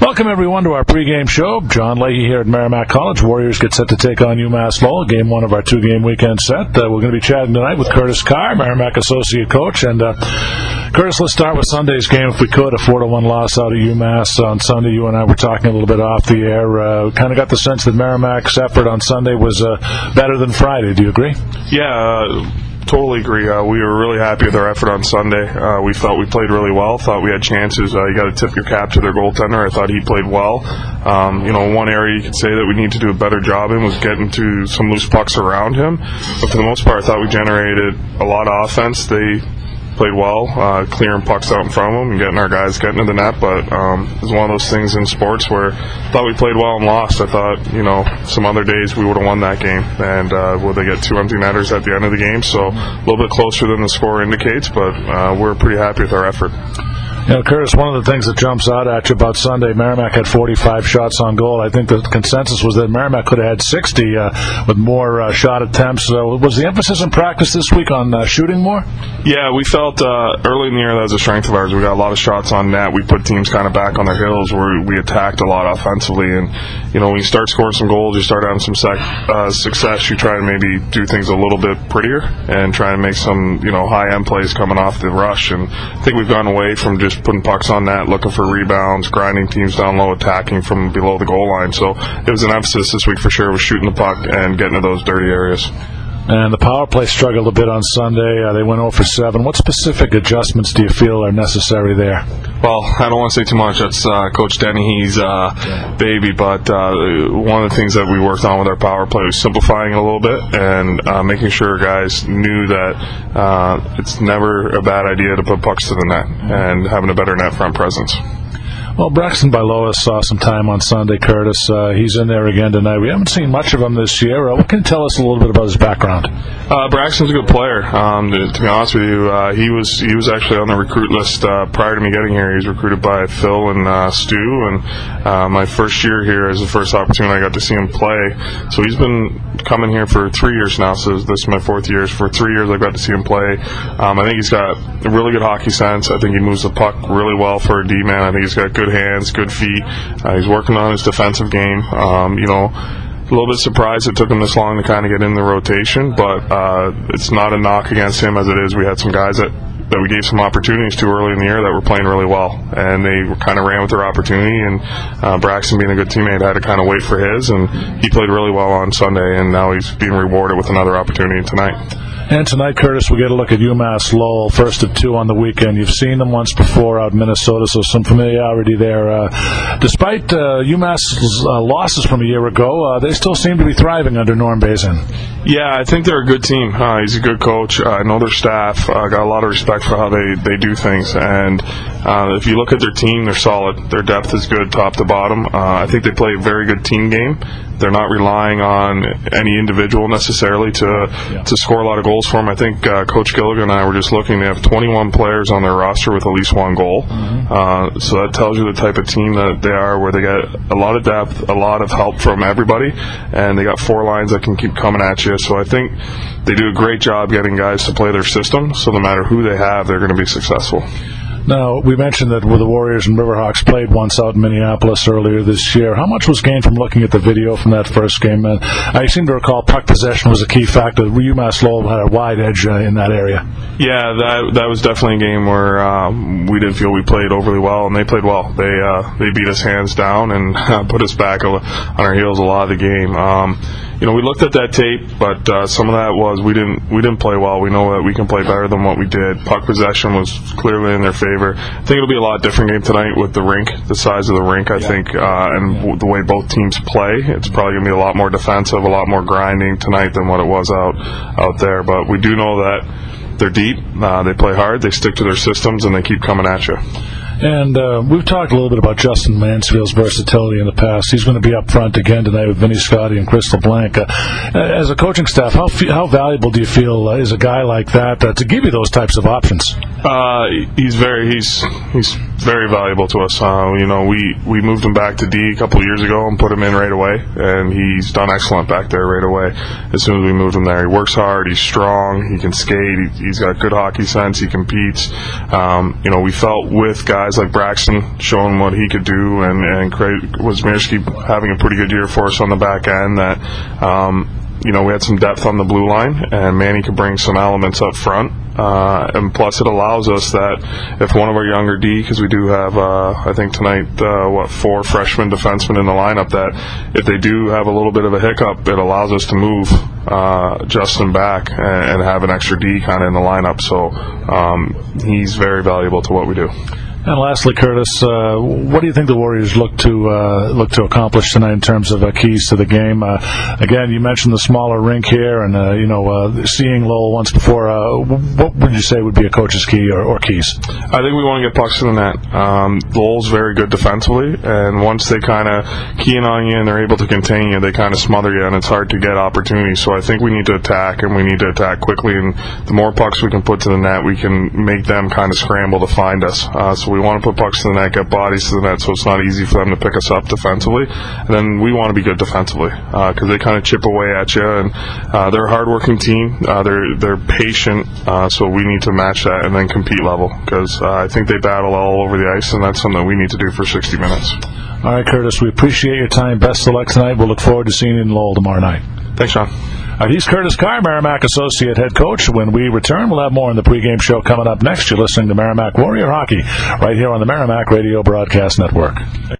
Welcome everyone to our pregame show. John Leahy here at Merrimack College. Warriors get set to take on UMass Lowell, game one of our two-game weekend set. Uh, we're going to be chatting tonight with Curtis Carr, Merrimack associate coach, and uh, Curtis, let's start with Sunday's game if we could. A four to one loss out of UMass on Sunday. You and I were talking a little bit off the air. Uh, kind of got the sense that Merrimack's effort on Sunday was uh, better than Friday. Do you agree? Yeah. Totally agree. Uh, we were really happy with our effort on Sunday. Uh, we felt we played really well. Thought we had chances. Uh, you got to tip your cap to their goaltender. I thought he played well. Um, you know, one area you could say that we need to do a better job in was getting to some loose pucks around him. But for the most part, I thought we generated a lot of offense. They played well, uh, clearing pucks out in front of them and getting our guys getting to the net. But um, it's one of those things in sports where I thought we played well and lost. I thought, you know, some other days we would have won that game. And uh, will they get two empty netters at the end of the game? So a little bit closer than the score indicates, but uh, we're pretty happy with our effort. You know, Curtis, one of the things that jumps out at you about Sunday, Merrimack had 45 shots on goal. I think the consensus was that Merrimack could have had 60 uh, with more uh, shot attempts. Was the emphasis in practice this week on uh, shooting more? Yeah, we felt uh, early in the year that was a strength of ours. We got a lot of shots on net. We put teams kind of back on their heels where we attacked a lot offensively. And, you know, when you start scoring some goals, you start having some sec- uh, success, you try to maybe do things a little bit prettier and try to make some, you know, high end plays coming off the rush. And I think we've gone away from just putting pucks on net, looking for rebounds, grinding teams down low, attacking from below the goal line. So it was an emphasis this week for sure was shooting the puck and getting to those dirty areas. And the power play struggled a bit on Sunday. Uh, they went 0 for 7. What specific adjustments do you feel are necessary there? Well, I don't want to say too much. That's uh, Coach Dennehy's uh, yeah. baby. But uh, one of the things that we worked on with our power play was simplifying it a little bit and uh, making sure guys knew that uh, it's never a bad idea to put pucks to the net and having a better net front presence. Well, Braxton Byloa saw some time on Sunday, Curtis. Uh, he's in there again tonight. We haven't seen much of him this year. Uh, what can you tell us a little bit about his background? Uh, Braxton's a good player. Um, to, to, be honest with you, uh, he was he was actually on the recruit list uh, prior to me getting here. He was recruited by Phil and uh, Stu, and my first year here is the first opportunity I got to see him play. So he's been coming here for three years now. So this is my fourth year. For three years, I got to see him play. Um, I think he's got really good hockey sense. I think he moves the puck really well for a D man. I think he's got good hands, good feet. Uh, he's working on his defensive game. Um, you know, a little bit surprised it took him this long to kind of get in the rotation, but uh, it's not a knock against him as it is. We had some guys that that we gave some opportunities to early in the year that were playing really well, and they kind of ran with their opportunity. And uh, Braxton, being a good teammate, had to kind of wait for his, and he played really well on Sunday, and now he's being rewarded with another opportunity tonight. And tonight, Curtis, we get a look at UMass Lowell, first of two on the weekend. You've seen them once before out in Minnesota, so some familiarity there. Uh, despite uh, UMass's uh, losses from a year ago, uh, they still seem to be thriving under Norm Bazin. Yeah, I think they're a good team. Uh, he's a good coach. I know their staff. I got a lot of respect for how they, they do things. And uh, if you look at their team, they're solid. Their depth is good, top to bottom. I think they play a very good team game. They're not relying on any individual necessarily to yeah. to score a lot of goals for them. I think uh, Coach Gilligan and I were just looking. They have 21 players on their roster with at least one goal. Mm-hmm. Uh, so that tells you the type of team that they are, where they got a lot of depth, a lot of help from everybody, and they got four lines that can keep coming at you. So I think they do a great job getting guys to play their system. So no matter who they have, they're going to be successful. Now, we mentioned that the Warriors and Riverhawks played once out in Minneapolis earlier this year. How much was gained from looking at the video from that first game? And I seem to recall puck possession was a key factor. UMass Lowell had a wide edge uh, in that area. Yeah, that that was definitely a game where um, we didn't feel we played overly well, and they played well. They uh, they beat us hands down and put us back on our heels a lot of the game. Um, you know, we looked at that tape, but uh, some of that was we didn't we didn't play well. We know that we can play better than what we did. Puck possession was clearly in their favor. I think it'll be a lot different game tonight with the rink, the size of the rink. I yeah. think, uh, and yeah. the way both teams play, it's probably gonna be a lot more defensive, a lot more grinding tonight than what it was out out there. But we do know that they're deep. Uh, they play hard. They stick to their systems, and they keep coming at you. And uh, we've talked a little bit about Justin Mansfield's versatility in the past. He's going to be up front again tonight with Vinny Scotty and Crystal Blank. Uh, as a coaching staff, how how valuable do you feel uh, is a guy like that uh, to give you those types of options? Uh, he's very he's he's very valuable to us. Uh, you know, we we moved him back to D a couple years ago and put him in right away, and he's done excellent back there right away. As soon as we moved him there, he works hard. He's strong. He can skate. He, has got good hockey sense. He competes. Um, you know, we felt with guys like Braxton showing what he could do, and and Craig having a pretty good year for us on the back end. That um, you know we had some depth on the blue line, and Manny could bring some elements up front. Uh, and plus, it allows us that if one of our younger D, because we do have, uh, I think tonight, uh, what four freshman defensemen in the lineup, that if they do have a little bit of a hiccup, it allows us to move uh, Justin back and, and, have an extra D kind of in the lineup. So um, he's very valuable to what we do. And lastly, Curtis, uh, what do you think the Warriors look to uh, look to accomplish tonight in terms of uh, keys to the game? Uh, again, you mentioned the smaller rink here, and uh, you know, uh, seeing Lowell once before. what would you say would be a coach's key or, or keys? I think we want to get pucks to the net. Um, Lowell's very good defensively, and once they kind of key in on you and they're able to contain you, they kind of smother you, and it's hard to get opportunities. So I think we need to attack, and we need to attack quickly. And the more pucks we can put to the net, we can make them kind of scramble to find us. so we want to put pucks to the net, get bodies to the net, so it's not easy for them to pick us up defensively. And then we want to be good defensively because uh, they kind of chip away at you, and uh, they're a hardworking team. Uh, they're they're patient, uh, so we need to match that and then compete level because uh, I think they battle all over the ice, and that's something we need to do for 60 minutes. All right, Curtis, we appreciate your time. Best of luck tonight. We'll look forward to seeing you in Lowell tomorrow night. Thanks, Sean. Uh, he's Curtis Carr, Merrimack Associate Head Coach. When we return, we'll have more in the pregame show coming up next. You're listening to Merrimack Warrior Hockey right here on the Merrimack Radio Broadcast Network.